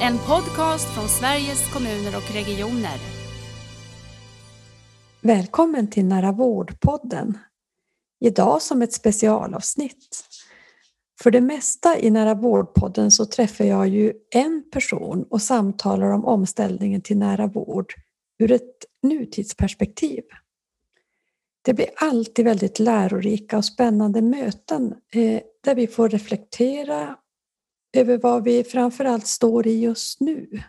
En podcast från Sveriges kommuner och regioner. Välkommen till Nära vårdpodden. Idag som ett specialavsnitt. För det mesta i Nära vårdpodden så träffar jag ju en person och samtalar om omställningen till nära vård ur ett nutidsperspektiv. Det blir alltid väldigt lärorika och spännande möten eh, där vi får reflektera över vad vi framförallt står i just nu.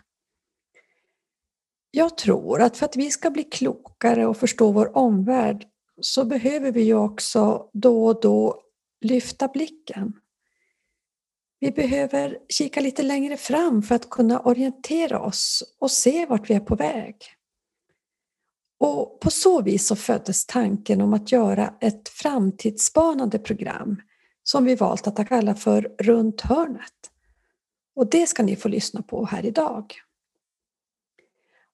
Jag tror att för att vi ska bli klokare och förstå vår omvärld så behöver vi ju också då och då lyfta blicken. Vi behöver kika lite längre fram för att kunna orientera oss och se vart vi är på väg. Och på så vis så föddes tanken om att göra ett framtidsspanande program som vi valt att kalla för Runt hörnet. Och det ska ni få lyssna på här idag.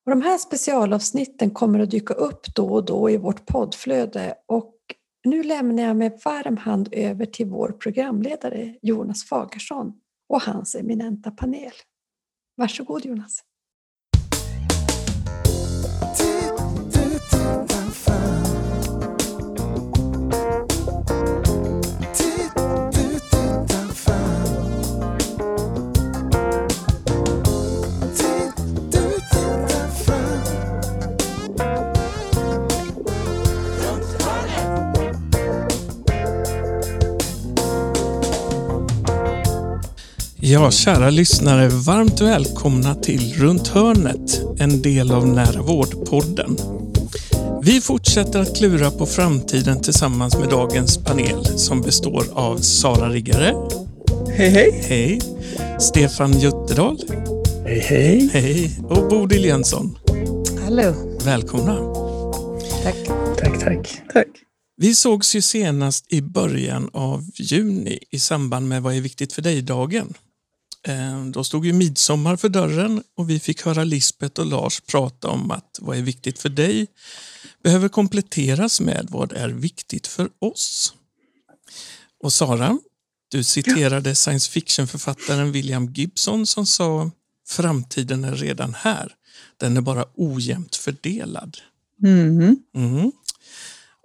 Och de här specialavsnitten kommer att dyka upp då och då i vårt poddflöde och nu lämnar jag med varm hand över till vår programledare Jonas Fagersson och hans eminenta panel. Varsågod Jonas. Ja, kära lyssnare, varmt välkomna till Runt hörnet, en del av Nära vårdpodden. Vi fortsätter att klura på framtiden tillsammans med dagens panel som består av Sara Riggare. Hej, hej. Hej. Stefan Jutterdal. Hej, hej. Hej. Och Bodil Jönsson. Hallå. Välkomna. Tack. Tack, tack. Tack. Vi sågs ju senast i början av juni i samband med Vad är viktigt för dig-dagen. Eh, då stod ju midsommar för dörren och vi fick höra Lisbeth och Lars prata om att vad är viktigt för dig behöver kompletteras med vad är viktigt för oss. Och Sara, du citerade science fiction-författaren William Gibson som sa framtiden är redan här. Den är bara ojämnt fördelad. Mm. Mm.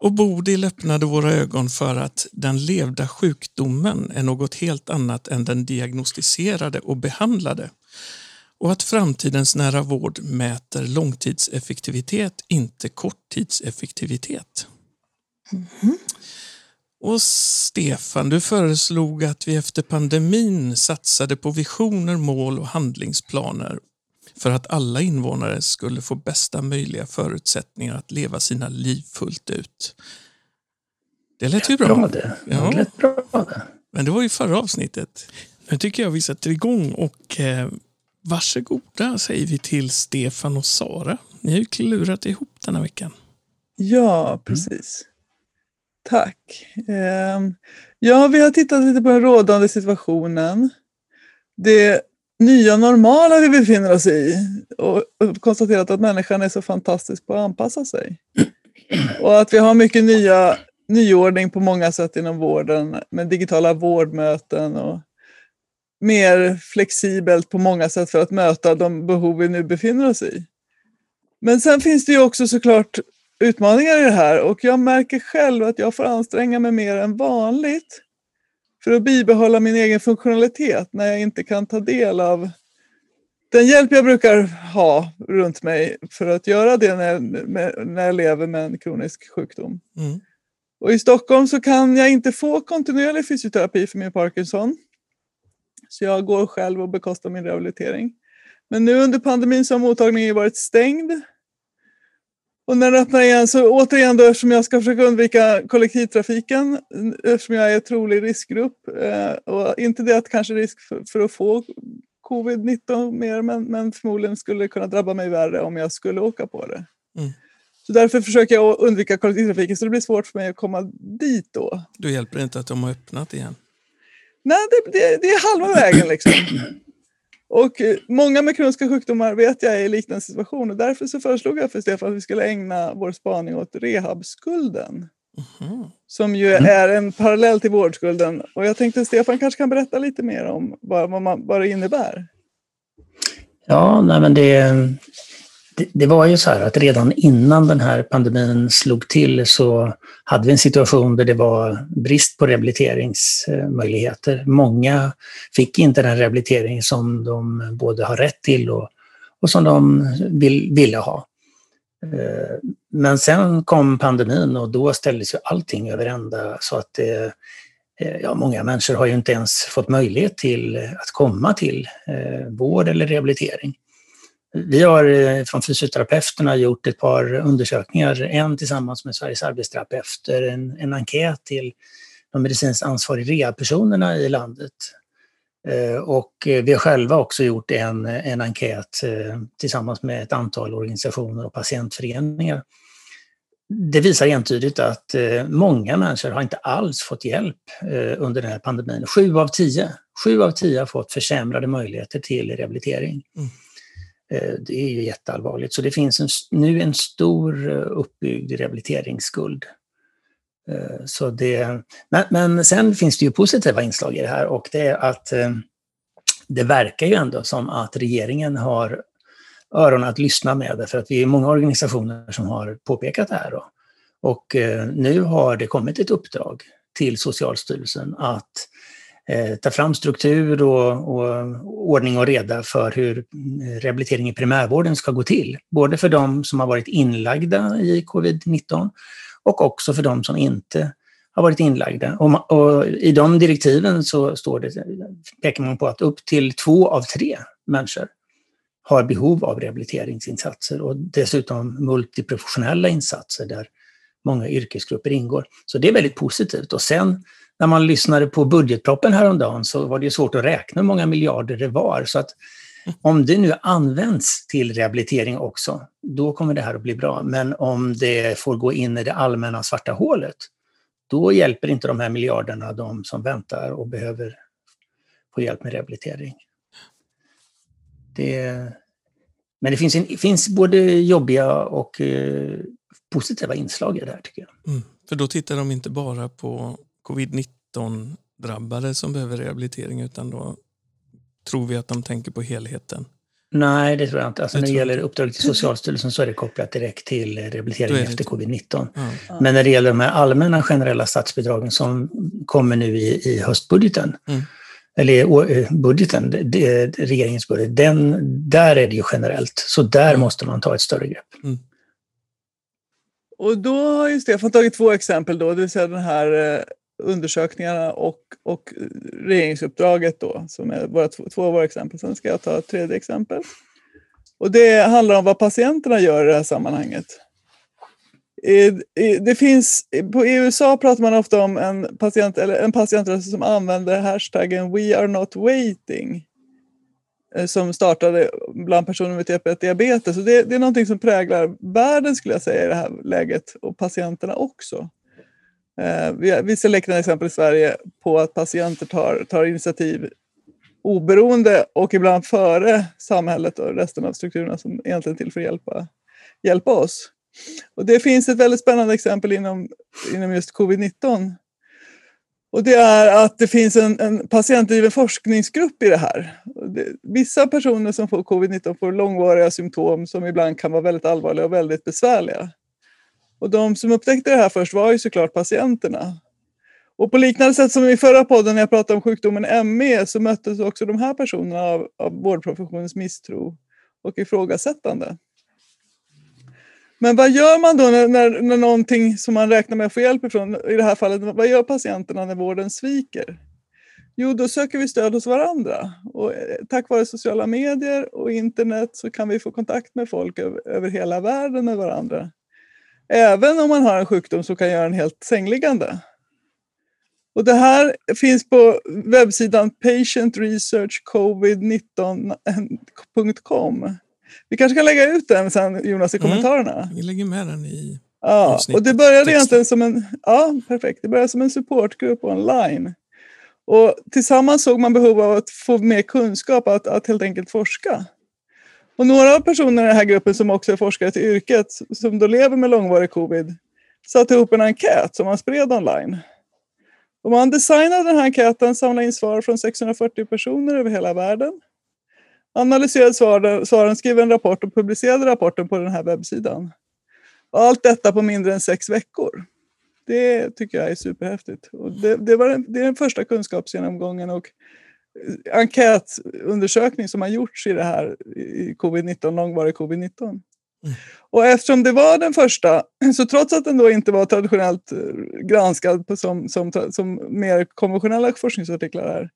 Och Bodil öppnade våra ögon för att den levda sjukdomen är något helt annat än den diagnostiserade och behandlade. Och att framtidens nära vård mäter långtidseffektivitet, inte korttidseffektivitet. Mm. Och Stefan, du föreslog att vi efter pandemin satsade på visioner, mål och handlingsplaner för att alla invånare skulle få bästa möjliga förutsättningar att leva sina liv fullt ut. Det lät ju bra. Bra det. Ja. Det lät bra det. Men det var ju förra avsnittet. Nu tycker jag vi sätter igång och eh, varsågoda säger vi till Stefan och Sara. Ni har ju klurat ihop den här veckan. Ja, precis. Tack. Ehm, Ja, vi har tittat lite på den rådande situationen. Det nya normala vi befinner oss i och konstaterat att människan är så fantastisk på att anpassa sig. Och att vi har mycket nya, nyordning på många sätt inom vården med digitala vårdmöten och mer flexibelt på många sätt för att möta de behov vi nu befinner oss i. Men sen finns det ju också såklart utmaningar i det här och jag märker själv att jag får anstränga mig mer än vanligt för att bibehålla min egen funktionalitet när jag inte kan ta del av den hjälp jag brukar ha runt mig för att göra det när jag, när jag lever med en kronisk sjukdom. Mm. Och i Stockholm så kan jag inte få kontinuerlig fysioterapi för min Parkinson. Så jag går själv och bekostar min rehabilitering. Men nu under pandemin så har mottagningen varit stängd. Och när den öppnar igen så återigen då eftersom jag ska försöka undvika kollektivtrafiken eftersom jag är trolig riskgrupp. Eh, och inte det att kanske risk för, för att få covid-19 mer men, men förmodligen skulle det kunna drabba mig värre om jag skulle åka på det. Mm. Så därför försöker jag undvika kollektivtrafiken så det blir svårt för mig att komma dit då. Då hjälper inte att de har öppnat igen. Nej, det, det, det är halva vägen liksom. Och eh, många med kroniska sjukdomar vet jag är i liknande situation och därför så föreslog jag för Stefan att vi skulle ägna vår spaning åt rehabskulden. Mhm. Som ju är en parallell till vårdskulden. Och jag tänkte Stefan kanske kan berätta lite mer om vad, vad, man, vad det innebär. Ja, nej men det, det, det, var ju så här att redan innan den här pandemin slog till så hade vi en situation där det var brist på rehabiliteringsmöjligheter. Många fick inte den rehabilitering som de både har rätt till och, och som de vill, ville ha. Eh, men sen kom pandemin och då ställdes ju allting över ända så att det, ja, många människor har ju inte ens fått möjlighet till att komma till vård eller rehabilitering. Vi har eh, från fysioterapeuterna gjort ett par undersökningar, en tillsammans med Sveriges arbetsterapeuter, en, en enkät till de medicinskt ansvariga rehabpersonerna i landet eh, och eh, vi har själva också gjort en, en enkät tillsammans med ett antal organisationer och patientföreningar. Det visar entydigt att många människor har inte alls fått hjälp under den här pandemin. Sju av tio, sju av tio har fått försämrade möjligheter till rehabilitering. Mm. Eh, det är ju jätteallvarligt. Så det finns en, nu en stor eh, uppbyggd rehabiliteringsskuld. Eh, så det, men, men sen finns det ju positiva inslag i det här och det är att det verkar ju ändå som att regeringen har öron att lyssna med Därför för att vi är många organisationer som har påpekat det här. Då. Och nu har det kommit ett uppdrag till Socialstyrelsen att Eh, ta fram struktur och, och, ordning och reda för hur eh, rehabilitering i primärvården ska gå till. Både för de som har varit inlagda i covid-19 och också för de som inte har varit inlagda. Och, och, I de direktiven så står det, pekar man på att upp till två av tre människor har behov av rehabiliteringsinsatser och dessutom multiprofessionella insatser där många yrkesgrupper ingår. Så det är väldigt positivt. Och sen när man lyssnade på budgetproppen häromdagen så var det svårt att räkna hur många miljarder det var. Så att om det nu används till rehabilitering också, då kommer det här att bli bra. Men om det får gå in i det allmänna svarta hålet, då hjälper inte de här miljarderna de som väntar och behöver få hjälp med rehabilitering. Det, men det finns, en, finns både jobbiga och eh, positiva inslag i det här tycker jag. Mm, för då tittar de inte bara på covid-19 drabbade som behöver rehabilitering utan då tror vi att de tänker på helheten? Nej, det tror jag inte. Alltså, när det gäller uppdraget till Socialstyrelsen så är det kopplat direkt till rehabilitering efter covid-19. Ja. Men när det gäller de här allmänna generella statsbidragen som kommer nu i, i höstbudgeten, mm. eller budgeten, det, regeringens budget, den, där är det ju generellt. Så där mm. måste man ta ett större grepp. Mm. Och då har ju Stefan tagit två exempel då, det vill säga den här eh, undersökningarna och, och regeringsuppdraget då, som är våra två, två av våra exempel. Sen ska jag ta ett tredje exempel. Och det handlar om vad patienterna gör i det här sammanhanget. Det finns, på i USA pratar man ofta om en, patient, eller en patientrörelse som använder hashtaggen We are not waiting eh, som startade bland personer med typ 1 diabetes. Det, det är någonting som präglar världen skulle jag säga i det här läget och patienterna också. Eh, vi, vi ser liknande exempel i Sverige på att patienter tar, tar initiativ oberoende och ibland före samhället och resten av strukturerna som egentligen är till för att hjälpa, hjälpa oss. Och det finns ett väldigt spännande exempel inom, inom just covid-19. Och det är att det finns en, en patientdriven forskningsgrupp i det här. Det, vissa personer som får covid-19 får långvariga symptom som ibland kan vara väldigt allvarliga och väldigt besvärliga. Och de som upptäckte det här först var ju såklart patienterna. Och på liknande sätt som i förra podden när jag pratade om sjukdomen ME så möttes också de här personerna av, av vårdprofessionens misstro och ifrågasättande. Men vad gör man då när, när, när någonting som man räknar med att få hjälp ifrån, i det här fallet, vad gör patienterna när vården sviker? Jo, då söker vi stöd hos varandra. Och eh, tack vare sociala medier och internet så kan vi få kontakt med folk över, över hela världen med varandra även om man har en sjukdom som kan göra en helt sängliggande. Och det här finns på webbsidan patientresearchcovid19.com. Vi kanske kan lägga ut den sen Jonas i mm. kommentarerna. Mm, vi lägger med den i Ja, och det började egentligen som en, ja, perfekt. Det började som en supportgrupp online. Och tillsammans såg man behov av att få mer kunskap, att, att helt enkelt forska. Och några av personerna i den här gruppen som också är forskare till yrket, som då lever med långvarig covid, satte ihop en enkät som man spred online. Och man designade den här enkäten, samlade in svar från 640 personer över hela världen. analyserade svaren, svaren, skrev en rapport och publicerade rapporten på den här webbsidan. Och allt detta på mindre än sex veckor. Det tycker jag är superhäftigt. Och det, det, var den, det är den första kunskapsgenomgången och enkätundersökning som har gjorts i det här i covid-19, långvarig covid-19. Mm. Och eftersom det var den första, så trots att den då inte var traditionellt eh, granskad på som, som, som mer konventionella forskningsartiklar är,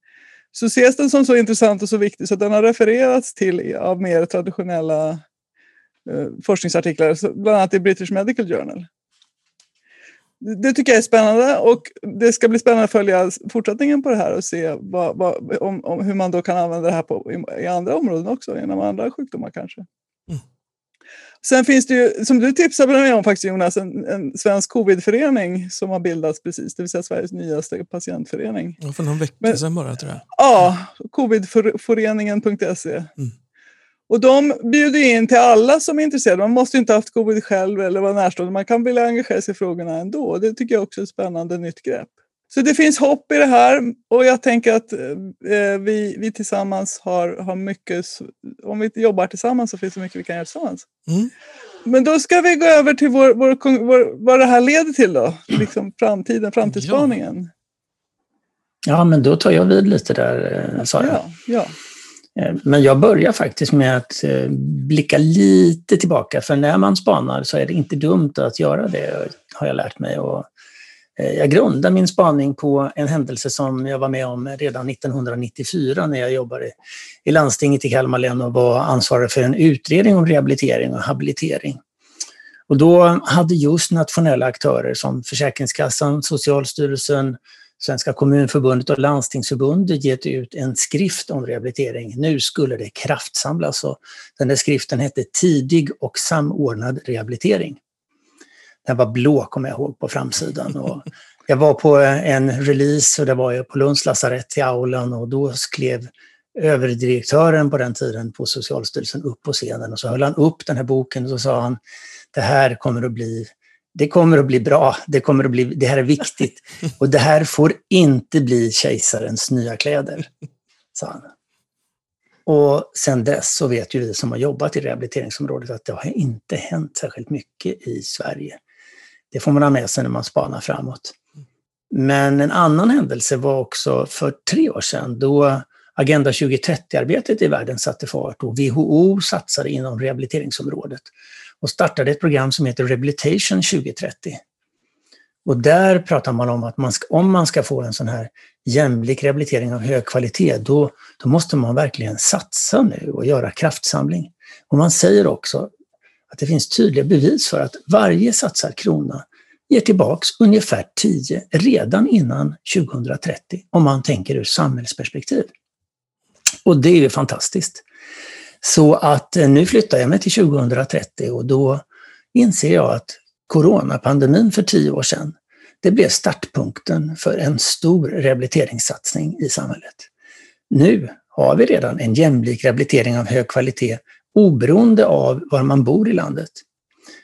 så ses den som så intressant och så viktig så att den har refererats till av mer traditionella eh, forskningsartiklar, bland annat i British Medical Journal. Det tycker jag är spännande och det ska bli spännande att följa fortsättningen på det här och se vad, vad, om, om, hur man då kan använda det här på, i, i andra områden också, inom andra sjukdomar kanske. Mm. Sen finns det ju, som du tipsade mig om faktiskt Jonas, en, en svensk covidförening som har bildats precis, det vill säga Sveriges nyaste patientförening. Ja, för någon vecka sedan bara tror jag. Ja, covidföreningen.se. Mm. Och de bjuder in till alla som är intresserade. Man måste inte ha haft covid själv eller vara närstående. Man kan vilja engagera sig i frågorna ändå. Det tycker jag också är ett spännande nytt grepp. Så det finns hopp i det här och jag tänker att eh, vi, vi tillsammans har, har mycket, om vi jobbar tillsammans så finns det mycket vi kan göra tillsammans. Mm. Men då ska vi gå över till vår, vår, vår, vad det här leder till då, liksom framtiden, framtidsspaningen. Ja. ja, men då tar jag vid lite där, eh, Sara. Ja, ja. Eh, men jag börjar faktiskt med att eh, blicka lite tillbaka, för när man spanar så är det inte dumt att göra det, har jag lärt mig. Och eh, jag grundar min spaning på en händelse som jag var med om redan 1994 när jag jobbade i landstinget i Kalmar län och var ansvarig för en utredning om rehabilitering och habilitering. Och då hade just nationella aktörer som Försäkringskassan, Socialstyrelsen, Svenska kommunförbundet och Landstingsförbundet gett ut en skrift om rehabilitering. Nu skulle det kraftsamlas och den där skriften hette Tidig och samordnad rehabilitering. Den var blå, kommer jag ihåg, på framsidan. Och jag var på en release och det var jag på Lunds lasarett i aulan och då skrev överdirektören på den tiden på Socialstyrelsen upp på scenen och så höll han upp den här boken och så sa han det här kommer att bli det kommer att bli bra, det, kommer att bli, det här är viktigt och det här får inte bli kejsarens nya kläder, sa han. Och sen dess så vet ju vi som har jobbat i rehabiliteringsområdet att det har inte hänt särskilt mycket i Sverige. Det får man ha med sig när man spanar framåt. Men en annan händelse var också för tre år sedan då Agenda 2030-arbetet i världen satte fart och WHO satsade inom rehabiliteringsområdet och startade ett program som heter Rehabilitation 2030. Och där pratar man om att man ska, om man ska få en sån här jämlik rehabilitering av hög kvalitet, då, då måste man verkligen satsa nu och göra kraftsamling. Och man säger också att det finns tydliga bevis för att varje satsad krona ger tillbaks ungefär 10 redan innan 2030, om man tänker ur samhällsperspektiv. Och det är ju fantastiskt. Så att eh, nu flyttar jag mig till 2030 och då inser jag att coronapandemin för tio år sedan, det blev startpunkten för en stor rehabiliteringssatsning i samhället. Nu har vi redan en jämlik rehabilitering av hög kvalitet oberoende av var man bor i landet.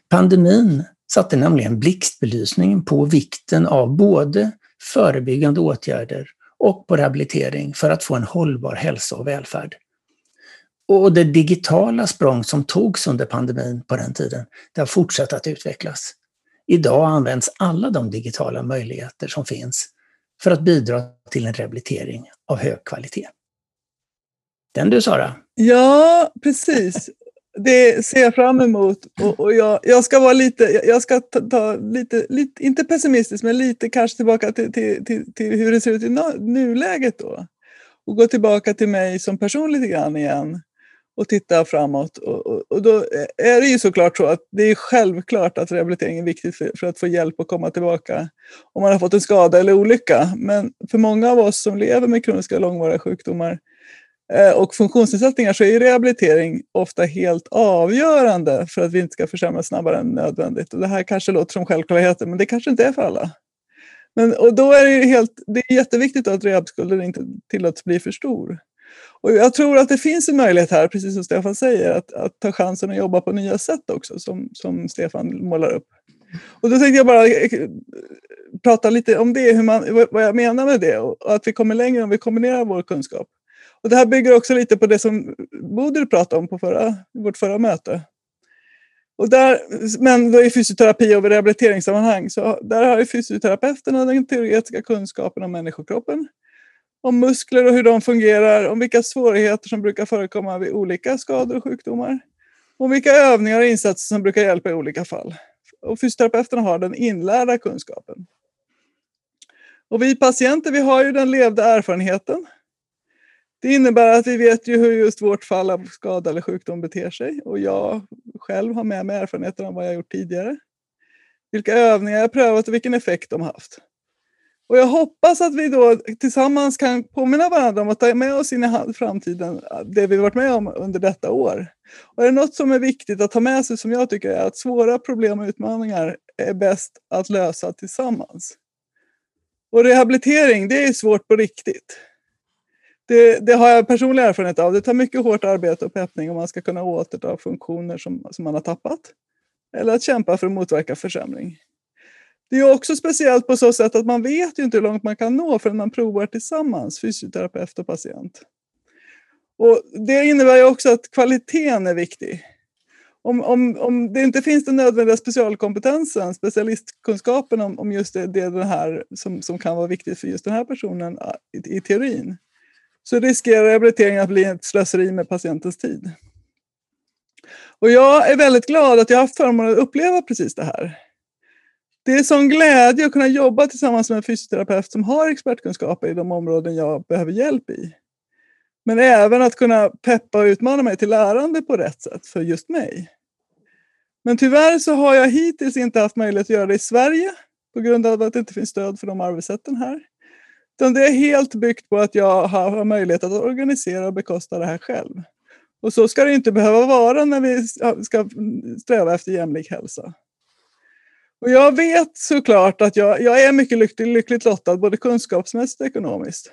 Pandemin satte nämligen blixtbelysning på vikten av både förebyggande åtgärder och på rehabilitering för att få en hållbar hälsa och välfärd. Och det digitala språng som togs under pandemin på den tiden, det har fortsatt att utvecklas. Idag används alla de digitala möjligheter som finns för att bidra till en rehabilitering av hög kvalitet. Den du Sara? Ja, precis. Det ser jag fram emot. Och, och jag, jag, ska vara lite, jag ska ta, ta, lite, lite, inte pessimistisk, men lite kanske tillbaka till, till, till, till hur det ser ut i nuläget då. Och gå tillbaka till mig som person lite grann igen och titta framåt. Och, och, och, då är det ju såklart så att det är självklart att rehabilitering är viktigt för, för, att få hjälp att komma tillbaka om man har fått en skada eller olycka. Men för många av oss som lever med kroniska långvariga sjukdomar eh, och funktionsnedsättningar så är rehabilitering ofta helt avgörande för att vi inte ska försämras snabbare än nödvändigt. Och det här kanske låter som självklarheter, men det kanske inte är för alla. Men, och då är det, helt, det är jätteviktigt att rehabskulden inte tillåts bli för stor. Och jag tror att det finns en möjlighet här, precis som Stefan säger, att, att ta chansen att jobba på nya sätt också, som, som Stefan målar upp. Och då tänkte jag bara eh, prata lite om det, hur man, vad jag menar med det och att vi kommer längre om vi kombinerar vår kunskap. Och det här bygger också lite på det som Bodil pratade om på förra, vårt förra möte. Och där, men då i fysioterapi och rehabiliteringssammanhang, så där har ju fysioterapeuterna den teoretiska kunskapen om människokroppen, om muskler och hur de fungerar, om vilka svårigheter som brukar förekomma vid olika skador och sjukdomar, Och vilka övningar och insatser som brukar hjälpa i olika fall. Och fysioterapeuterna har den inlärda kunskapen. Och vi patienter, vi har ju den levda erfarenheten. Det innebär att vi vet ju hur just vårt fall av skada eller sjukdom beter sig. Och jag själv har med mig erfarenheter av vad jag gjort tidigare. Vilka övningar jag prövat och vilken effekt de haft. Och jag hoppas att vi då tillsammans kan påminna varandra om att ta med oss in i framtiden det vi varit med om under detta år. Och är det något som är viktigt att ta med sig som jag tycker är att svåra problem och utmaningar är bäst att lösa tillsammans. Och rehabilitering, det är svårt på riktigt. Det, det, har jag personlig erfarenhet av. Det tar mycket hårt arbete och peppning om man ska kunna återta funktioner som, som man har tappat. Eller att kämpa för att motverka försämring. Det är också speciellt på så sätt att man vet ju inte hur långt man kan nå förrän man provar tillsammans, fysioterapeut och patient. Och det innebär ju också att kvaliteten är viktig. Om, om, om det inte finns den nödvändiga specialkompetensen, specialistkunskapen om, om just det, det, det här som, som kan vara viktigt för just den här personen i, i teorin, så riskerar rehabiliteringen att bli ett slöseri med patientens tid. Och jag är väldigt glad att jag har haft förmånen att uppleva precis det här. Det är sån glädje att kunna jobba tillsammans med en fysioterapeut som har expertkunskaper i de områden jag behöver hjälp i. Men även att kunna peppa och utmana mig till lärande på rätt sätt för just mig. Men tyvärr så har jag hittills inte haft möjlighet att göra det i Sverige på grund av att det inte finns stöd för de arbetssätten här. Utan det är helt byggt på att jag har möjlighet att organisera och bekosta det här själv. Och så ska det inte behöva vara när vi ska sträva efter jämlik hälsa. Och jag vet såklart att jag, jag är mycket lycklig, lyckligt lottad både kunskapsmässigt och ekonomiskt.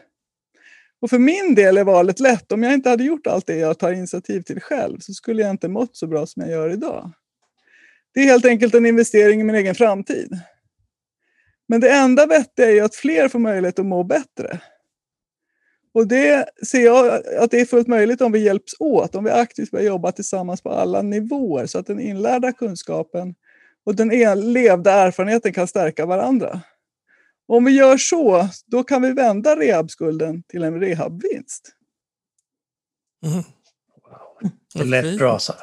Och för min del är valet lätt. Om jag inte hade gjort allt det jag tar initiativ till själv så skulle jag inte mått så bra som jag gör idag. Det är helt enkelt en investering i min egen framtid. Men det enda vettiga är ju att fler får möjlighet att må bättre. Och det ser jag att det är fullt möjligt om vi hjälps åt, om vi aktivt börjar jobba tillsammans på alla nivåer så att den inlärda kunskapen och den levda erfarenheten kan stärka varandra. Och om vi gör så, då kan vi vända rehabskulden till en rehabvinst. Mm. Wow. Det lät bra, Sara.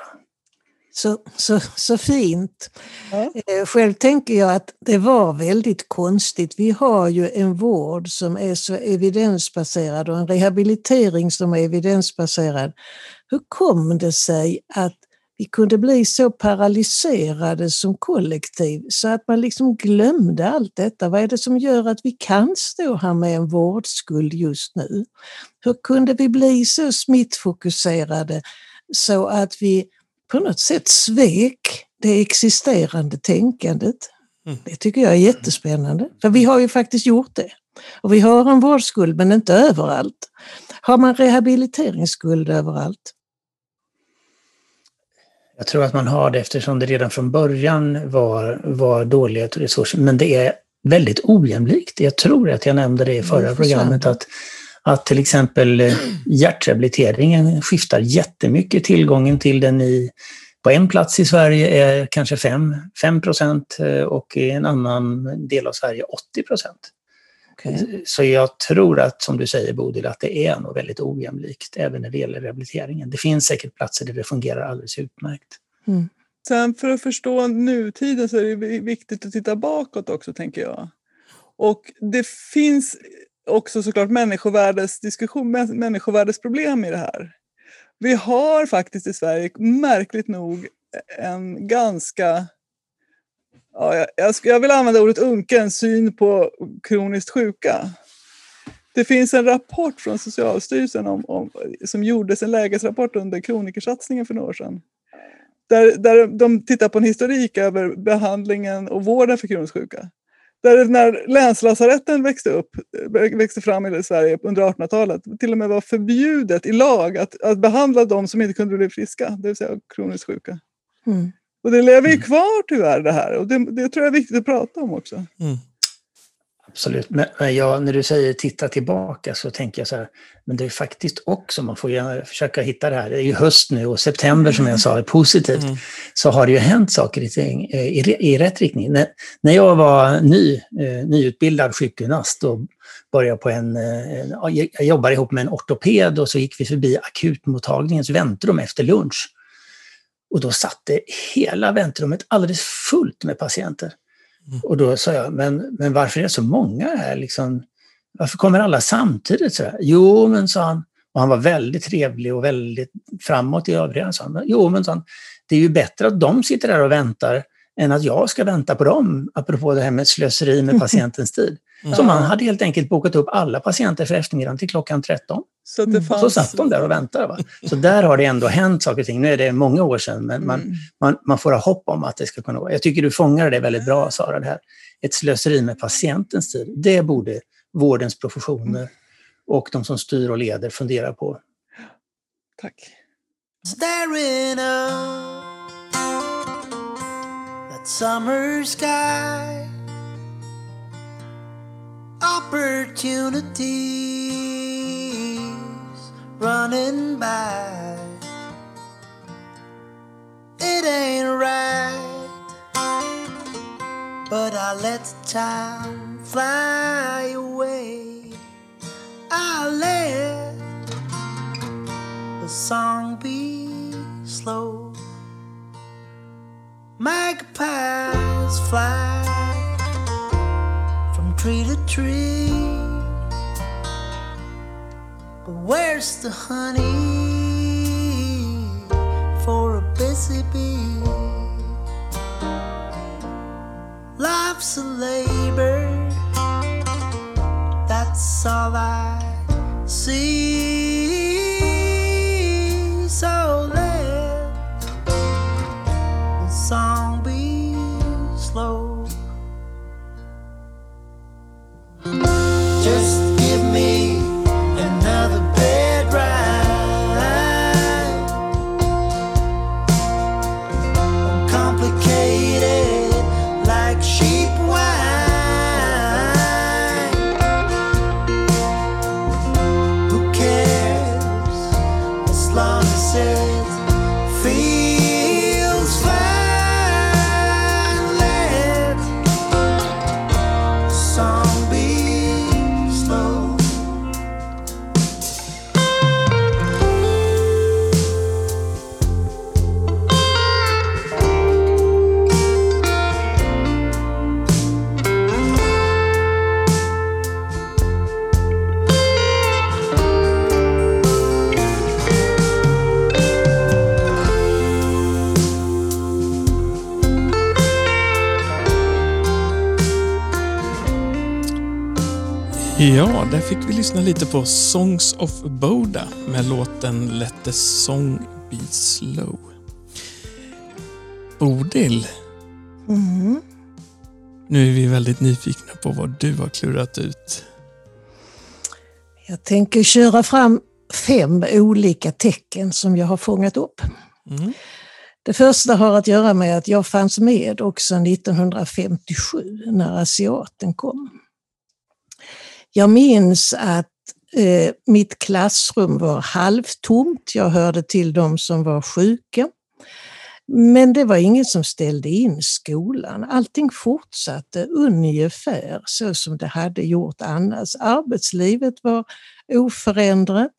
Så, så, så fint. Ja. Eh, själv tänker jag att det var väldigt konstigt. Vi har ju en vård som är så evidensbaserad och en rehabilitering som är evidensbaserad. Hur kom det sig att vi kunde bli så paralyserade som kollektiv så att man liksom glömde allt detta. Vad är det som gör att vi kan stå här med en vårdskuld just nu? Hur kunde vi bli så smittfokuserade så att vi på något sätt svek det existerande tänkandet? Mm. Det tycker jag är jättespännande, för vi har ju faktiskt gjort det. Och vi har en vårdskuld, men inte överallt. Har man rehabiliteringsskuld överallt? Jag tror att man har det eftersom det redan från början var, var dåliga resurser. Men det är väldigt ojämlikt. Jag tror att jag nämnde det i förra mm, programmet att, att till exempel eh, hjärtrehabiliteringen skiftar jättemycket. Tillgången till den i, på en plats i Sverige är kanske 5, 5 procent eh, och i en annan del av Sverige 80 procent. Okay. Så jag tror att, som du säger Bodil, att det är nog väldigt ojämlikt även när det gäller rehabiliteringen. Det finns säkert platser där det fungerar alldeles utmärkt. Mm. Sen för att förstå nutiden så är det viktigt att titta bakåt också, tänker jag. Och det finns också såklart människovärdesdiskussion, människovärdesproblem i det här. Vi har faktiskt i Sverige, märkligt nog, en ganska ja, jag, jag vill använda ordet unken syn på kroniskt sjuka. Det finns en rapport från Socialstyrelsen om, om, som gjordes, en lägesrapport under kronikersatsningen för några år sedan. Där, där de tittar på en historik över behandlingen och vården för kroniskt sjuka. Där när länslasaretten växte, upp, växte fram i Sverige under 1800-talet till och med var förbjudet i lag att, att behandla de som inte kunde bli friska, det vill säga kroniskt sjuka. Mm. Och det lever ju mm. kvar tyvärr det här och det, det tror jag är viktigt att prata om också. Mm. absolut. Men ja, när du säger titta tillbaka så tänker jag så här, men det är faktiskt också, man får ju försöka hitta det här, det är ju höst nu och september som jag sa är positivt, mm. så har det ju hänt saker i, eh, i, i rätt riktning. När, när jag var ny, eh, nyutbildad sjukgymnast och började på en, eh, en, jag jobbade ihop med en ortoped och så gick vi förbi akutmottagningens väntrum efter lunch. Och då satt det hela väntrummet alldeles fullt med patienter. Mm. Och då sa jag, men, men varför är det så många här? Liksom, varför kommer alla samtidigt? Så här? Jo, men sa han, och han var väldigt trevlig och väldigt framåt i övriga. Så han, jo, men sa han, det är ju bättre att de sitter där och väntar än att jag ska vänta på dem, apropå det här med slöseri med patientens tid. Mm. Så man hade helt enkelt bokat upp alla patienter för eftermiddagen till klockan 13. Så, det fanns... så satt de där och väntade. Va? Så där har det ändå hänt saker och ting. Nu är det många år sedan, men man, mm. man, man får ha hopp om att det ska kunna vara. Jag tycker du fångar det väldigt bra, Sara. Det här. Ett slöseri med patientens tid. Det borde vårdens professioner och de som styr och leder fundera på. Tack. Staring up that summer sky Opportunities running by. It ain't right But I let time fly away. I let the song be slow. Magpies fly tree to tree But where's the honey for a busy bee? Life's a labor, that's all I see. Ja, där fick vi lyssna lite på Songs of Boda med låten Let the song be slow. Bodil, Mm. nu är vi väldigt nyfikna på vad du har klurat ut. Jag tänker köra fram fem olika tecken som jag har fångat upp. Mm. Det första har att göra med att jag fanns med också 1957 när asiaten kom. Jag minns att eh, mitt klassrum var halvtomt. Jag hörde till de som var sjuka. Men det var ingen som ställde in skolan. Allting fortsatte ungefär så som det hade gjort annars. Arbetslivet var oförändrat.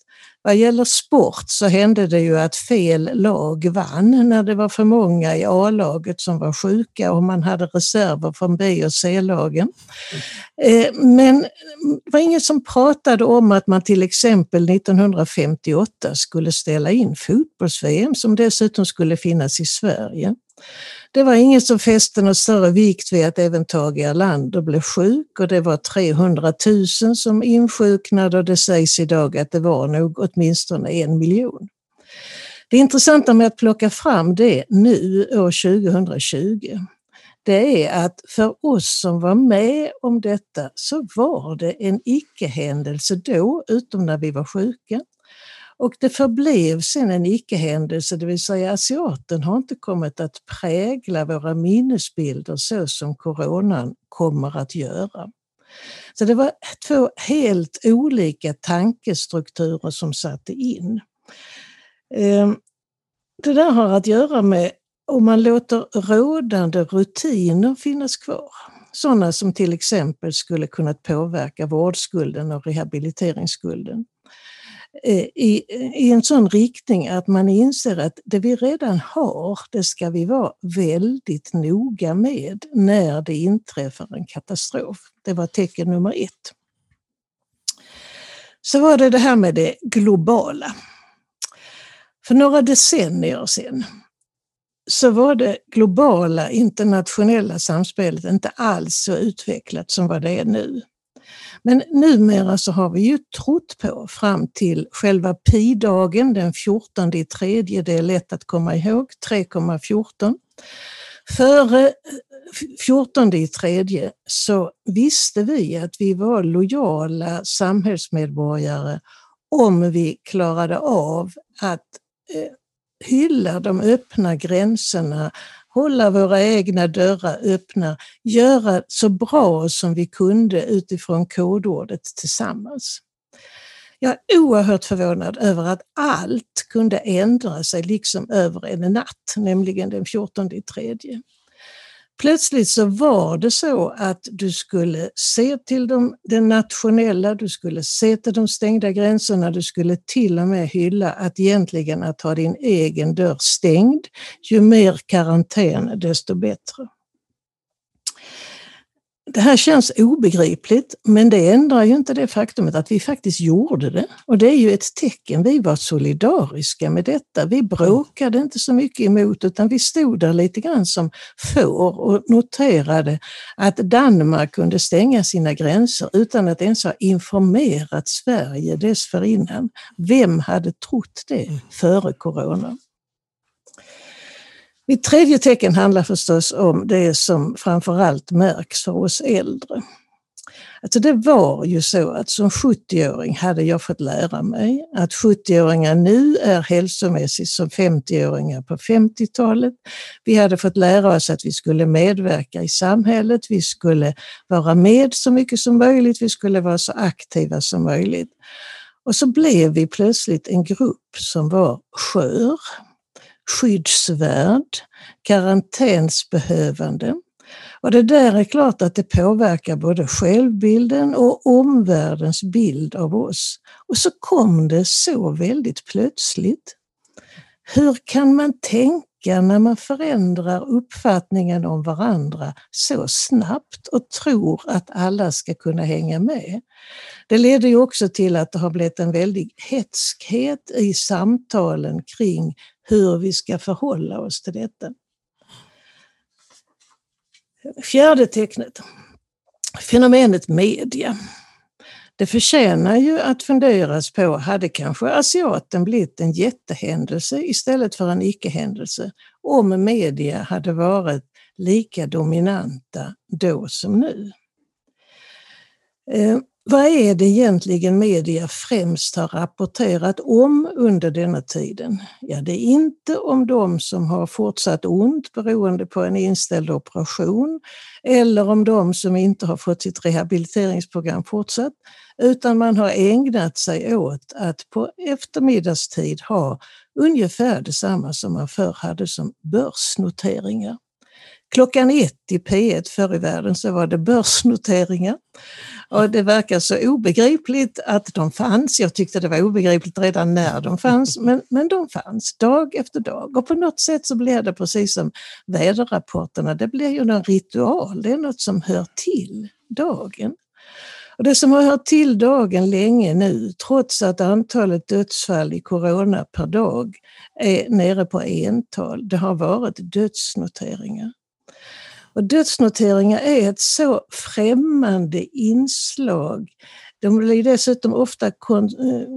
Vad gäller sport så hände det ju att fel lag vann när det var för många i A-laget som var sjuka och man hade reserver från B och C-lagen. Eh, men det var ingen som pratade om att man till exempel 1958 skulle ställa in fotbolls-VM som dessutom skulle finnas i Sverige. Det var ingen som fäste någon större vikt vid att även Tage Erlander blev sjuk och det var 300 000 som insjuknade och det sägs idag att det var nog åtminstone en miljon. Det intressanta med att plocka fram det nu år 2020 det är att för oss som var med om detta så var det en icke-händelse då, utom när vi var sjuka. Och det förblev sen en icke-händelse, det vill säga asiaten har inte kommit att prägla våra minnesbilder så som coronan kommer att göra. Så det var två helt olika tankestrukturer som satte in. Ehm, det där har att göra med om man låter rådande rutiner finnas kvar. Sådana som till exempel skulle kunna påverka vårdskulden och rehabiliteringsskulden. Eh, I, I en sån riktning att man inser att det vi redan har, det ska vi vara väldigt noga med när det inträffar en katastrof. Det var tecken nummer ett. Så var det det här med det globala. För några decennier sedan så var det globala internationella samspelet inte alls så utvecklat som vad det är nu. Men numera så har vi ju trott på fram till själva pi-dagen den 14 i tredje, det är lätt att komma ihåg, 3,14. Före eh, 14 i tredje så visste vi att vi var lojala samhällsmedborgare om vi klarade av att eh, hylla de öppna gränserna, hålla våra egna dörrar öppna, göra så bra som vi kunde utifrån kodordet tillsammans. Jag är oerhört förvånad över att allt kunde ändra sig liksom över en natt, nämligen den 14 tredje. Plötsligt så var det så att du skulle se till de, det nationella, du skulle se till de stängda gränserna, du skulle till och med hylla att egentligen att ha din egen dörr stängd, ju mer karantän desto bättre. Det här känns obegripligt, men det ändrar ju inte det faktumet att vi faktiskt gjorde det. Och det är ju ett tecken, vi var solidariska med detta. Vi bråkade inte så mycket emot utan vi stod där lite grann som får och noterade att Danmark kunde stänga sina gränser utan att ens ha informerat Sverige dessförinnan. Vem hade trott det före corona? Mitt tredje tecken handlar förstås om det som framförallt märks för oss äldre. Alltså det var ju så att som 70-åring hade jag fått lära mig att 70-åringar nu är hälsomässigt som 50-åringar på 50-talet. Vi hade fått lära oss att vi skulle medverka i samhället, vi skulle vara med så mycket som möjligt, vi skulle vara så aktiva som möjligt. Och så blev vi plötsligt en grupp som var skör, skyddsvärd, karantänsbehövande. Och det där är klart att det påverkar både självbilden och omvärldens bild av oss. Och så kom det så väldigt plötsligt. Hur kan man tänka när man förändrar uppfattningen om varandra så snabbt och tror att alla ska kunna hänga med? Det leder ju också till att det har blivit en väldig hetskhet i samtalen kring hur vi ska förhålla oss till detta. Fjärde tecknet, fenomenet media. Det förtjänar ju att funderas på, hade kanske asiaten blivit en jättehändelse istället för en icke-händelse om media hade varit lika dominanta då som nu? Eh, vad är det egentligen media främst har rapporterat om under denna tiden? Ja, det är inte om de som har fortsatt ont beroende på en inställd operation eller om de som inte har fått sitt rehabiliteringsprogram fortsatt, utan man har ägnat sig åt att på eftermiddagstid ha ungefär detsamma som man förr hade som börsnoteringar. Klockan ett i P1 förr i världen så var det börsnoteringar. Och det verkar så obegripligt att de fanns. Jag tyckte det var obegripligt redan när de fanns, men, men de fanns dag efter dag. Och på något sätt så blir det precis som väderrapporterna, det blir ju en ritual, det är något som hör till dagen. Och det som har hört till dagen länge nu, trots att antalet dödsfall i corona per dag är nere på ental, det har varit dödsnoteringar. Och dödsnoteringar är ett så främmande inslag. De blir dessutom ofta kon- eh,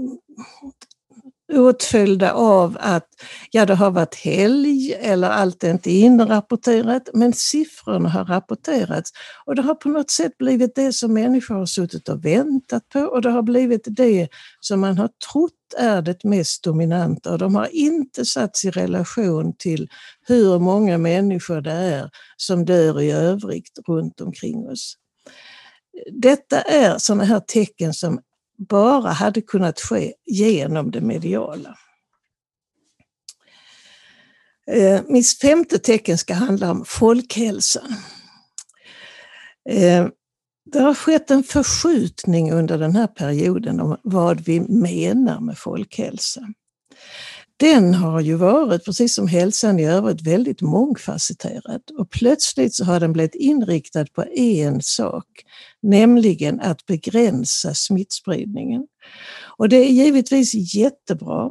åtföljda av att ja, det har varit helg eller allt är inte inrapporterat, men siffrorna har rapporterats och det har på något sätt blivit det som människor har suttit och väntat på och det har blivit det som man har trott är det mest dominanta och de har inte satts i relation till hur många människor det är som dör i övrigt runt omkring oss. detta är sådana här tecken som bara hade kunnat ske genom det mediala. Eh, mitt femte tecken ska handla om folkhälsan. Eh, det har skett en förskjutning under den här perioden om vad vi menar med folkhälsa. Den har ju varit, precis som hälsan i övrigt, väldigt mångfacetterad och plötsligt så har den blivit inriktad på en sak, nämligen att begränsa smittspridningen. Och det är givetvis jättebra,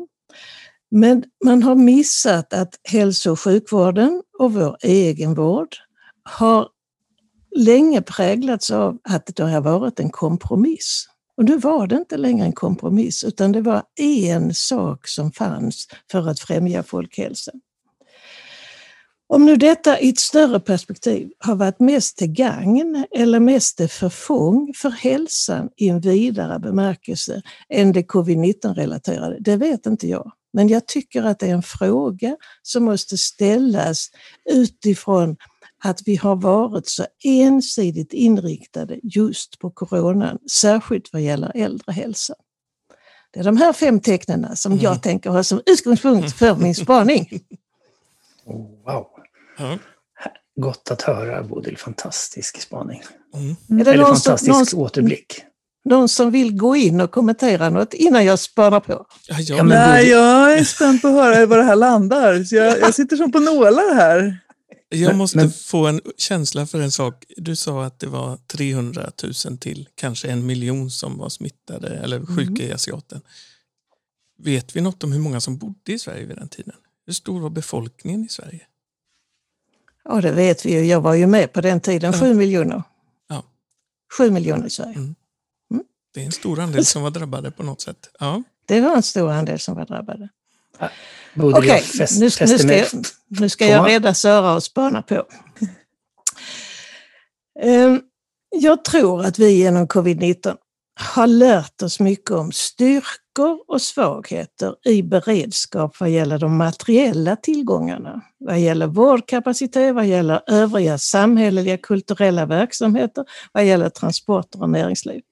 men man har missat att hälso och sjukvården och vår egen vård har länge präglats av att det har varit en kompromiss. Och nu var det inte längre en kompromiss utan det var en sak som fanns för att främja folkhälsan. Om nu detta i ett större perspektiv har varit mest till gagn eller mest till förfång för hälsan i en vidare bemärkelse än det covid-19-relaterade, det vet inte jag. Men jag tycker att det är en fråga som måste ställas utifrån att vi har varit så ensidigt inriktade just på coronan, särskilt vad gäller äldre hälsa. Det är de här fem tecknen som Mm. jag tänker ha som utgångspunkt för min spaning. Oh, wow. Ja. Gott att höra, Bodil. Fantastisk spaning. Mm. Är det Eller som, fantastisk någon, återblick. någon som vill gå in och kommentera något innan jag spanar på? Ja, ja, Ja, men Nej, jag är spänd på att höra var det här landar. Så jag, jag sitter som på nålar här. Jag Men- måste men- få en känsla för en sak. Du sa att det var 300 000 till kanske en miljon som var smittade eller sjuka i asiaten. Vet vi något om hur många som bodde i Sverige vid den tiden? Hur stor var befolkningen i Sverige? Ja, det vet vi ju. Jag var ju med på den tiden. Sju miljoner. Ja. Sju miljoner i Sverige. Mm. Det är en stor andel som var drabbade på något sätt. Ja. Det var en stor andel som var drabbade. Bodil, Okej, fäst, nu, nu ska, jag, nu ska jag rädda Sara och spana på. Ehm, Jag tror att vi genom covid-19 har lärt oss mycket om styrkor och svagheter i beredskap vad gäller de materiella tillgångarna, vad gäller vårdkapacitet, vad gäller övriga samhälleliga kulturella verksamheter, vad gäller transporter och näringsliv.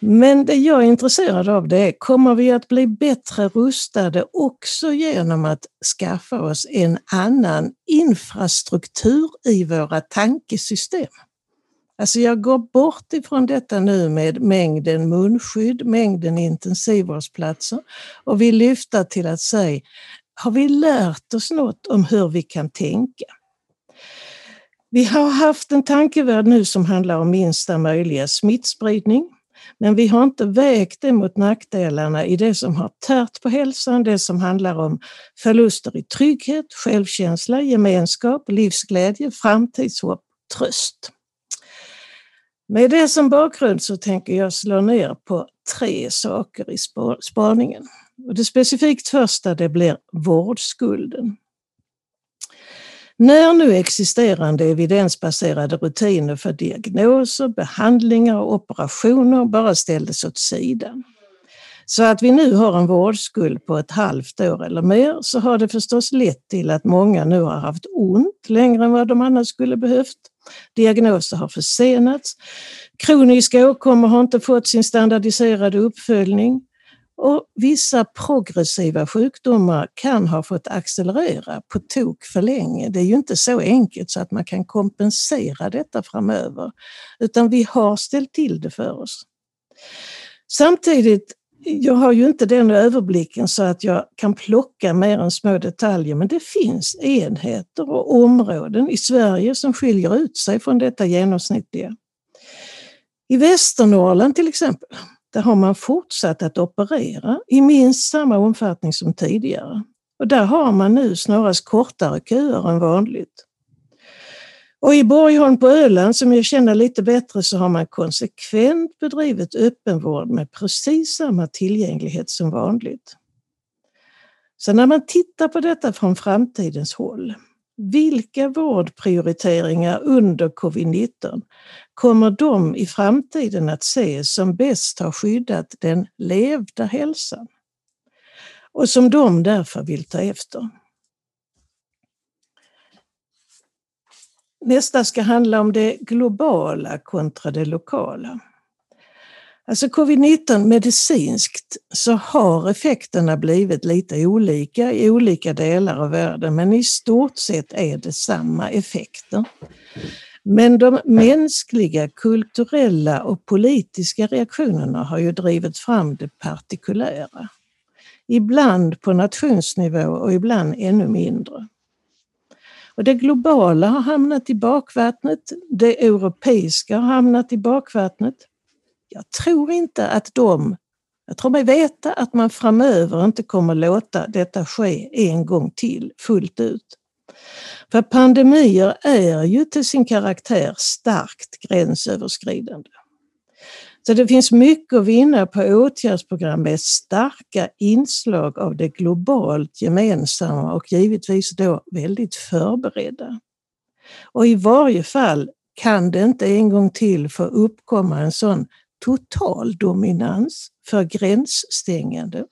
Men det jag är intresserad av det är, kommer vi att bli bättre rustade också genom att skaffa oss en annan infrastruktur i våra tankesystem? Alltså jag går bort ifrån detta nu med mängden munskydd, mängden intensivvårdsplatser och vill lyfta till att säga, har vi lärt oss något om hur vi kan tänka? Vi har haft en tankevärld nu som handlar om minsta möjliga smittspridning. Men vi har inte vägt det mot nackdelarna i det som har tärt på hälsan, det som handlar om förluster i trygghet, självkänsla, gemenskap, livsglädje, framtidshopp, tröst. Med det som bakgrund så tänker jag slå ner på tre saker i spaningen. Och det specifikt första det blir vårdskulden. När nu existerande evidensbaserade rutiner för diagnoser, behandlingar och operationer bara ställdes åt sidan. Så att vi nu har en vårdskuld på ett halvt år eller mer så har det förstås lett till att många nu har haft ont längre än vad de annars skulle behövt. Diagnoser har försenats. Kroniska åkommor har inte fått sin standardiserade uppföljning och vissa progressiva sjukdomar kan ha fått accelerera på tok för länge. Det är ju inte så enkelt så att man kan kompensera detta framöver, utan vi har ställt till det för oss. Samtidigt, jag har ju inte den överblicken så att jag kan plocka mer än små detaljer, men det finns enheter och områden i Sverige som skiljer ut sig från detta genomsnittliga. I Västernorrland till exempel, där har man fortsatt att operera i minst samma omfattning som tidigare. Och där har man nu snarast kortare köer än vanligt. Och i Borgholm på Öland, som jag känner lite bättre, så har man konsekvent bedrivit öppenvård med precis samma tillgänglighet som vanligt. Så när man tittar på detta från framtidens håll, vilka vårdprioriteringar under covid-19 kommer de i framtiden att se som bäst har skyddat den levda hälsan? Och som de därför vill ta efter. Nästa ska handla om det globala kontra det lokala. Alltså covid-19 medicinskt så har effekterna blivit lite olika i olika delar av världen men i stort sett är det samma effekter. Men de mänskliga, kulturella och politiska reaktionerna har ju drivit fram det partikulära. Ibland på nationsnivå och ibland ännu mindre. Och det globala har hamnat i bakvattnet, det europeiska har hamnat i bakvattnet. Jag tror inte att de, jag tror mig veta att man framöver inte kommer låta detta ske en gång till fullt ut. För pandemier är ju till sin karaktär starkt gränsöverskridande. Så det finns mycket att vinna på åtgärdsprogram med starka inslag av det globalt gemensamma och givetvis då väldigt förberedda. Och i varje fall kan det inte en gång till få uppkomma en sån total dominans för gränsstängande.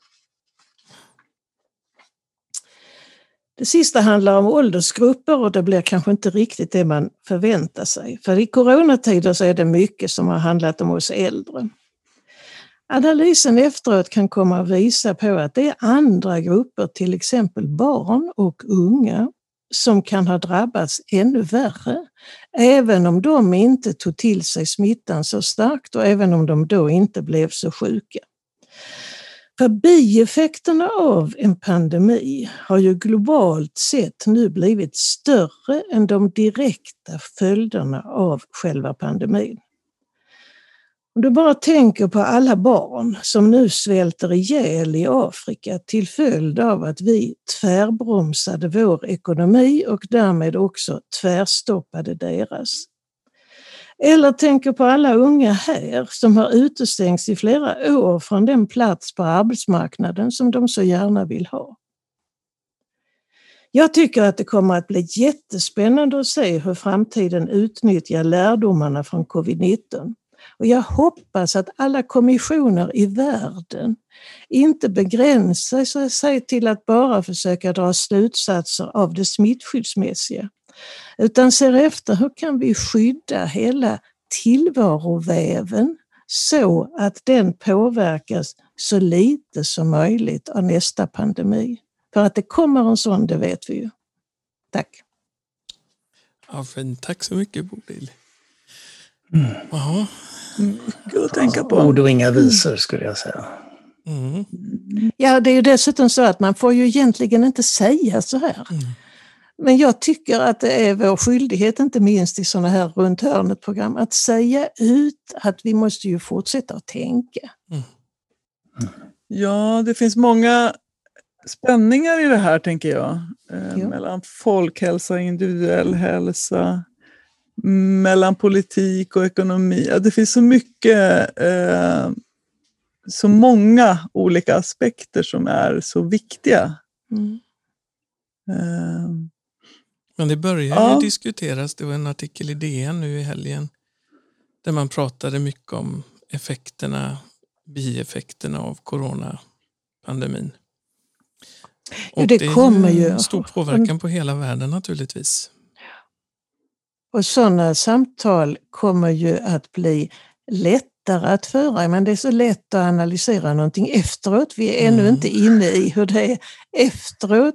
Det sista handlar om åldersgrupper och det blir kanske inte riktigt det man förväntar sig. För i coronatider så är det mycket som har handlat om oss äldre. Analysen efteråt kan komma att visa på att det är andra grupper, till exempel barn och unga, som kan ha drabbats ännu värre, även om de inte tog till sig smittan så starkt och även om de då inte blev så sjuka. För bieffekterna av en pandemi har ju globalt sett nu blivit större än de direkta följderna av själva pandemin. Om du bara tänker på alla barn som nu svälter ihjäl i Afrika till följd av att vi tvärbromsade vår ekonomi och därmed också tvärstoppade deras. Eller tänker på alla unga här som har utestängts i flera år från den plats på arbetsmarknaden som de så gärna vill ha. Jag tycker att det kommer att bli jättespännande att se hur framtiden utnyttjar lärdomarna från covid-19. Och jag hoppas att alla kommissioner i världen inte begränsar sig till att bara försöka dra slutsatser av det smittskyddsmässiga, utan ser efter hur kan vi skydda hela tillvaroväven så att den påverkas så lite som möjligt av nästa pandemi. För att det kommer en sån, det vet vi ju. Tack. Ja, fint. Tack så mycket Bodil. Mm. Jaha. Mycket att tänka på. Ord och inga visor skulle jag säga. Mm. Ja, det är ju dessutom så att man får ju egentligen inte säga så här. Mm. Men jag tycker att det är vår skyldighet, inte minst i sådana här runt hörnet-program, att säga ut att vi måste ju fortsätta att tänka. Ja, det finns många spänningar i det här, tänker jag. Eh, Ja. Mellan folkhälsa och individuell hälsa. Mellan politik och ekonomi. Ja, det finns så mycket, eh, så många olika aspekter som är så viktiga. Mm. Eh, Men det börjar Ja. ju diskuteras, det var en artikel i DN nu i helgen, där man pratade mycket om effekterna, bieffekterna av coronapandemin. Jo, det är kommer ju stor påverkan på hela världen naturligtvis. Och sådana samtal kommer ju att bli lättare att föra. Men det är så lätt att analysera någonting efteråt. Vi är ännu Mm. inte inne i hur det är efteråt.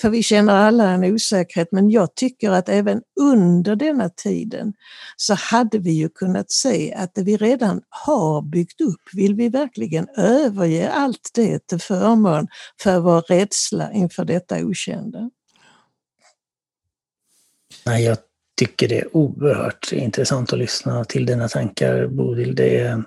För vi känner alla en osäkerhet. Men jag tycker att även under denna tiden så hade vi ju kunnat se att det vi redan har byggt upp, vill vi verkligen överge allt det till förmån för vår rädsla inför detta okända? Nej, jag tycker det är oerhört intressant att lyssna till dina tankar, Bodil. Det är,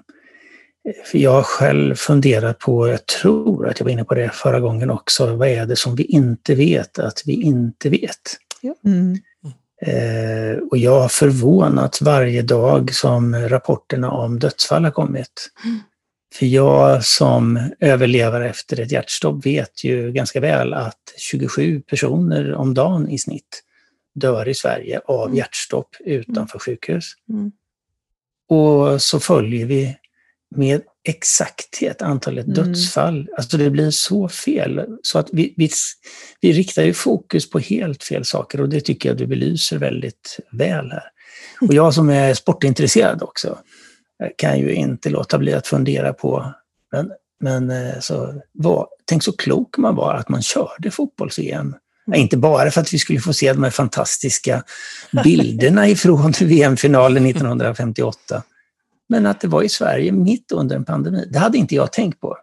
för jag har själv funderat på, jag tror att jag var inne på det förra gången också, vad är det som vi inte vet att vi inte vet? mm. Eh, och jag har förvånat varje dag som rapporterna om dödsfall har kommit. För jag som överlevare efter ett hjärtstopp vet ju ganska väl att 27 personer om dagen i snitt dör i Sverige av Mm. hjärtstopp utanför sjukhus. Mm. Och så följer vi med exakthet antalet Mm. dödsfall. Alltså det blir så fel. Så att vi, vi, vi riktar ju fokus på helt fel saker och det tycker jag du belyser väldigt väl här. Och jag som är sportintresserad också eh, kan ju inte låta bli att fundera på, men, men eh, så, vad, tänk så klok man var att man körde fotbolls-EM. Inte bara för att vi skulle få se de här fantastiska bilderna ifrån VM-finalen 1958, men att det var i Sverige mitt under en pandemi. Det hade inte jag tänkt på.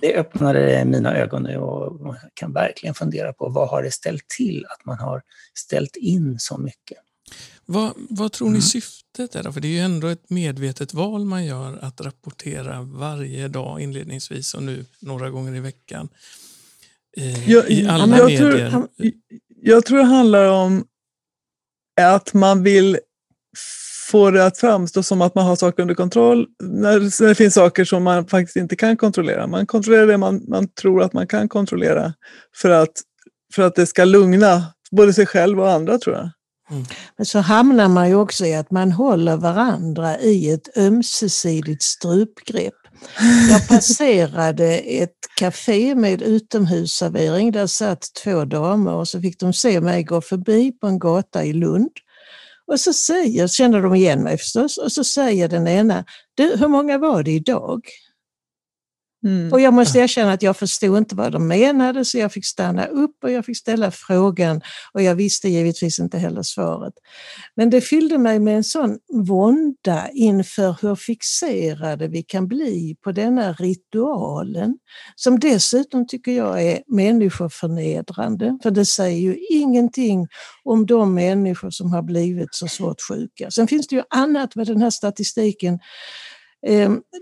Det öppnade mina ögon nu och man kan verkligen fundera på vad har det ställt till att man har ställt in så mycket. Vad, vad tror ni Mm. syftet är? Då? För det är ju ändå ett medvetet val man gör att rapportera varje dag inledningsvis och nu några gånger i veckan. Eh, Jag- I alla jag tror- medier. Jag tror det handlar om att man vill få det att framstå som att man har saker under kontroll när, när det finns saker som man faktiskt inte kan kontrollera. Man kontrollerar det man, man tror att man kan kontrollera för att, för att det ska lugna både sig själv och andra tror jag. Men så hamnar man ju också i att man håller varandra i ett ömsesidigt strupgrepp. Jag passerade ett café med utomhusservering. Där satt två damer och så fick de se mig gå förbi på en gata i Lund. Och så säger, känner de igen mig förstås, och så säger den ena, du hur många var det idag? Mm. Och jag måste erkänna att jag förstod inte vad de menade så jag fick stanna upp och jag fick ställa frågan och jag visste givetvis inte heller svaret. Men det fyllde mig med en sån vånda inför hur fixerade vi kan bli på denna ritualen som dessutom tycker jag är människoförnedrande för det säger ju ingenting om de människor som har blivit så svårt sjuka. Sen finns det ju annat med den här statistiken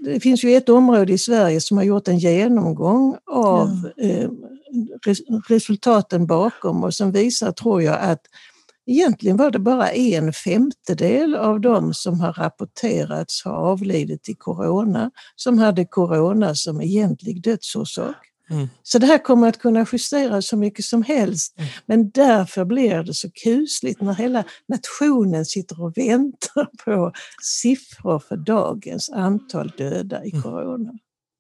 det finns ju ett område i Sverige som har gjort en genomgång av eh, res- resultaten bakom och som visar, tror jag, att egentligen var det bara en femtedel av dem som har rapporterats ha avlidit i corona som hade corona som egentlig dödsorsak. Mm. Så det här kommer att kunna justeras så mycket som helst. Mm. Men därför blir det så kusligt när hela nationen sitter och väntar på siffror för dagens antal döda i Mm. corona.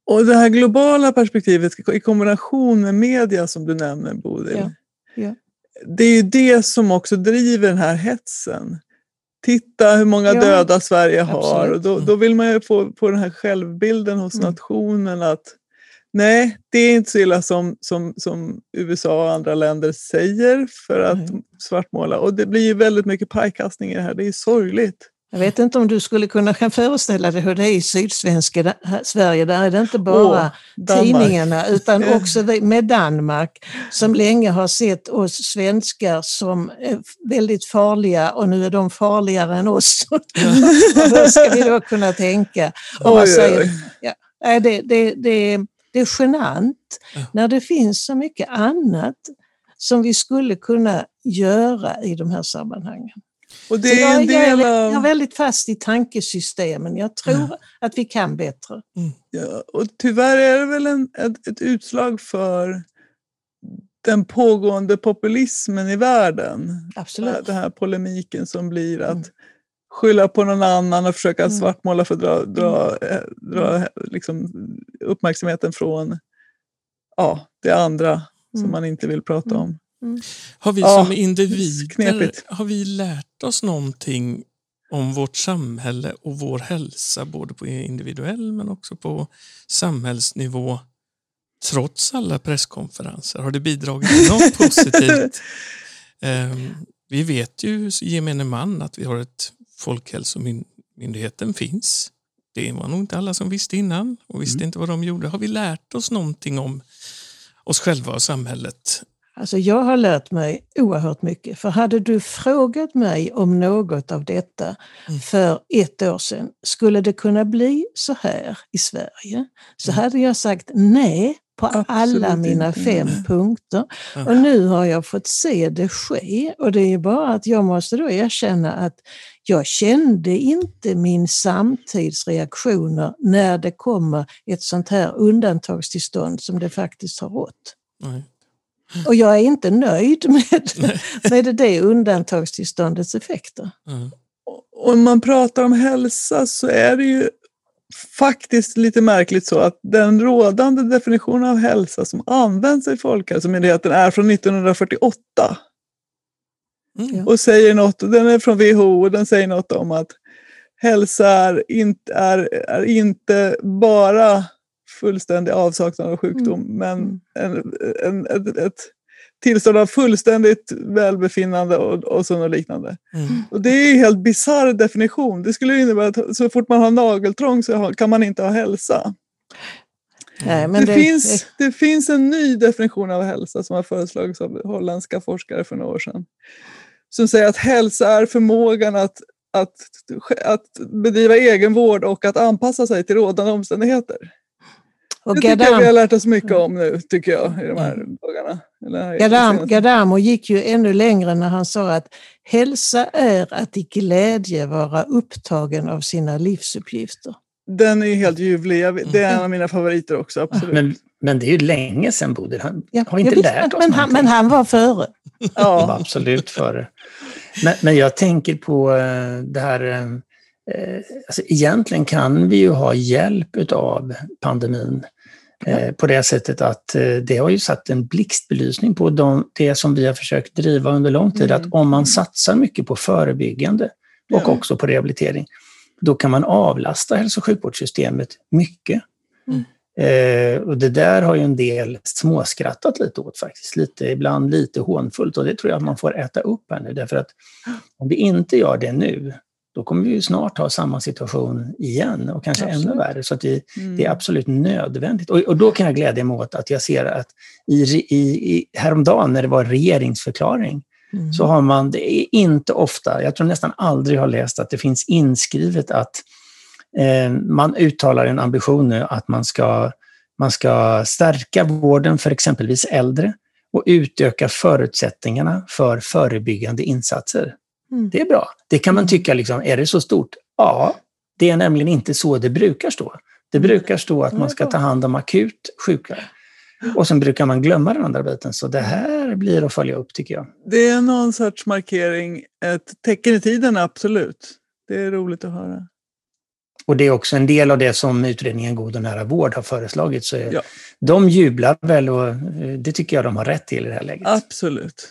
Och det här globala perspektivet i kombination med media som du nämner Bodil. Ja, ja. Det är ju det som också driver den här hetsen. Titta hur många Ja, döda Sverige har. absolut. Och då, då vill man ju få, få den här självbilden hos Mm. nationen att nej, det är inte så illa som, som, som USA och andra länder säger för att Nej. svartmåla. Och det blir ju väldigt mycket pajkastning i det här. Det är sorgligt. Jag vet inte om du skulle kunna föreställa dig hur det är i sydsvenska Sverige. Där är det inte bara Åh, tidningarna utan Ja. också med Danmark som länge har sett oss svenskar som eh, väldigt farliga och nu är de farligare än oss. Vad ska vi då kunna tänka? Och Oj, säger, oj. Nej, det, det, det, det är genant Ja. när det finns så mycket annat som vi skulle kunna göra i de här sammanhangen. Och det Så är jag, en jag, är, del jag är väldigt fast i tankesystemen. Jag tror Ja. att vi kan bättre. Ja, och tyvärr är det väl en, ett, ett utslag för den pågående populismen i världen. Absolut. Den här polemiken som blir att Mm. Skylla på någon annan och försöka Mm. svartmåla för att dra, dra, eh, dra liksom, uppmärksamheten från ja, det andra som Mm. man inte vill prata om. Har vi Ja, som individer knepigt. har vi lärt oss någonting om vårt samhälle och vår hälsa, både på individuell men också på samhällsnivå, trots alla presskonferenser? Har det bidragit till något positivt? Ehm, vi vet ju, gemene man, att vi har ett Folkhälsomyndigheten finns. Det var nog inte alla som visste innan och visste inte vad de gjorde. Har vi lärt oss någonting om oss själva och samhället? Alltså jag har lärt mig oerhört mycket. För hade du frågat mig om något av detta Mm. för ett år sedan, skulle det kunna bli så här i Sverige? Så hade jag sagt nej på Absolut alla mina inte. fem punkter. Och nu har jag fått se det ske och det är bara att jag måste då erkänna att jag kände inte min samtids reaktioner när det kommer ett sånt här undantagstillstånd som det faktiskt har rått. Nej. Och jag är inte nöjd med, med det undantagstillståndets effekter. Och om man pratar om hälsa så är det ju faktiskt lite märkligt så att den rådande definitionen av hälsa som används i Folkhälsomyndigheten är från 1948 Mm. och säger något, den är från WHO och den säger något om att hälsa är inte, är, är inte bara fullständig avsaknad av sjukdom men en, en, ett, ett tillstånd av fullständigt välbefinnande och, och sådant och liknande. Mm. Och det är en helt bisarr definition. Det skulle innebära att så fort man har nageltrång så kan man inte ha hälsa. Nej, men det, finns, det finns en ny definition av hälsa som har föreslagits av holländska forskare för några år sedan. Som säger att hälsa är förmågan att, att, att bedriva egenvård och att anpassa sig till rådande omständigheter. Och det tycker jag vi har Gadam, lärt oss mycket om nu, tycker jag, i de här dagarna. Eller Gadam. Gadamo gick ju ännu längre när han sa att hälsa är att i glädje vara upptagen av sina livsuppgifter. Den är ju helt ljuvlig. Det är en av mina favoriter också, absolut. Men, men det är ju länge sedan Bodil. Han Ja, har inte lärt oss men, han, någonting. men han var före. Han var ja. absolut före. Men, men jag tänker på eh, det här, eh, alltså egentligen kan vi ju ha hjälp av pandemin eh, på det sättet att eh, det har ju satt en blixtbelysning på de, det som vi har försökt driva under lång tid, Mm. att om man satsar mycket på förebyggande och Ja. också på rehabilitering, då kan man avlasta hälso och sjukvårdssystemet mycket. Eh, och det där har ju en del småskrattat lite åt faktiskt, lite, ibland lite hånfullt och det tror jag att man får äta upp här nu därför att om vi inte gör det nu, då kommer vi ju snart ha samma situation igen och kanske ännu Absolut. värre. Så att det, Mm. det är absolut nödvändigt. Och, och då kan jag glädja mig åt att jag ser att i, i, i, häromdagen när det var regeringsförklaring Mm. så har man, det är inte ofta, jag tror nästan aldrig har läst att det finns inskrivet att eh, man uttalar en ambition nu att man ska, man ska stärka vården för exempelvis äldre och utöka förutsättningarna för förebyggande insatser. Mm. Det är bra. Det kan man tycka, liksom, är det så stort? Ja, det är nämligen inte så det brukar stå. Det brukar stå att man ska ta hand om akut sjuka. Och sen brukar man glömma den andra biten. Så det här blir att följa upp tycker jag. Det är någon sorts markering, ett tecken i tiden, absolut. Det är roligt att höra. Och det är också en del av det som utredningen God och nära vård har föreslagit. Så Ja. De jublar väl och eh, det tycker jag de har rätt till i det här läget. Absolut.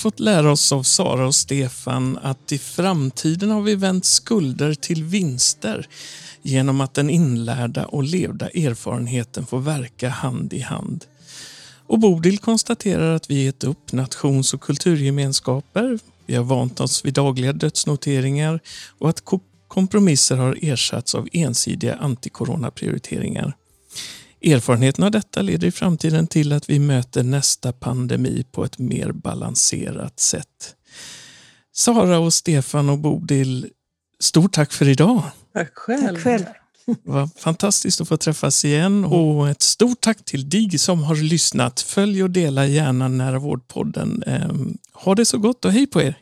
Fått lära oss av Sara och Stefan att i framtiden har vi vänt skulder till vinster genom att den inlärda och levda erfarenheten får verka hand i hand. Och Bodil konstaterar att vi gett upp nations och kulturgemenskaper. Vi har vant oss vid dagliga dödsnoteringar och att kompromisser har ersatts av ensidiga antikoronaprioriteringar. Erfarenheten av detta leder i framtiden till att vi möter nästa pandemi på ett mer balanserat sätt. Sara och Stefan och Bodil, stort tack för idag. Tack själv. Tack själv. Det var fantastiskt att få träffas igen och ett stort tack till dig som har lyssnat. Följ och dela gärna Nära vårdpodden. Ehm, Ha det så gott och hej på er!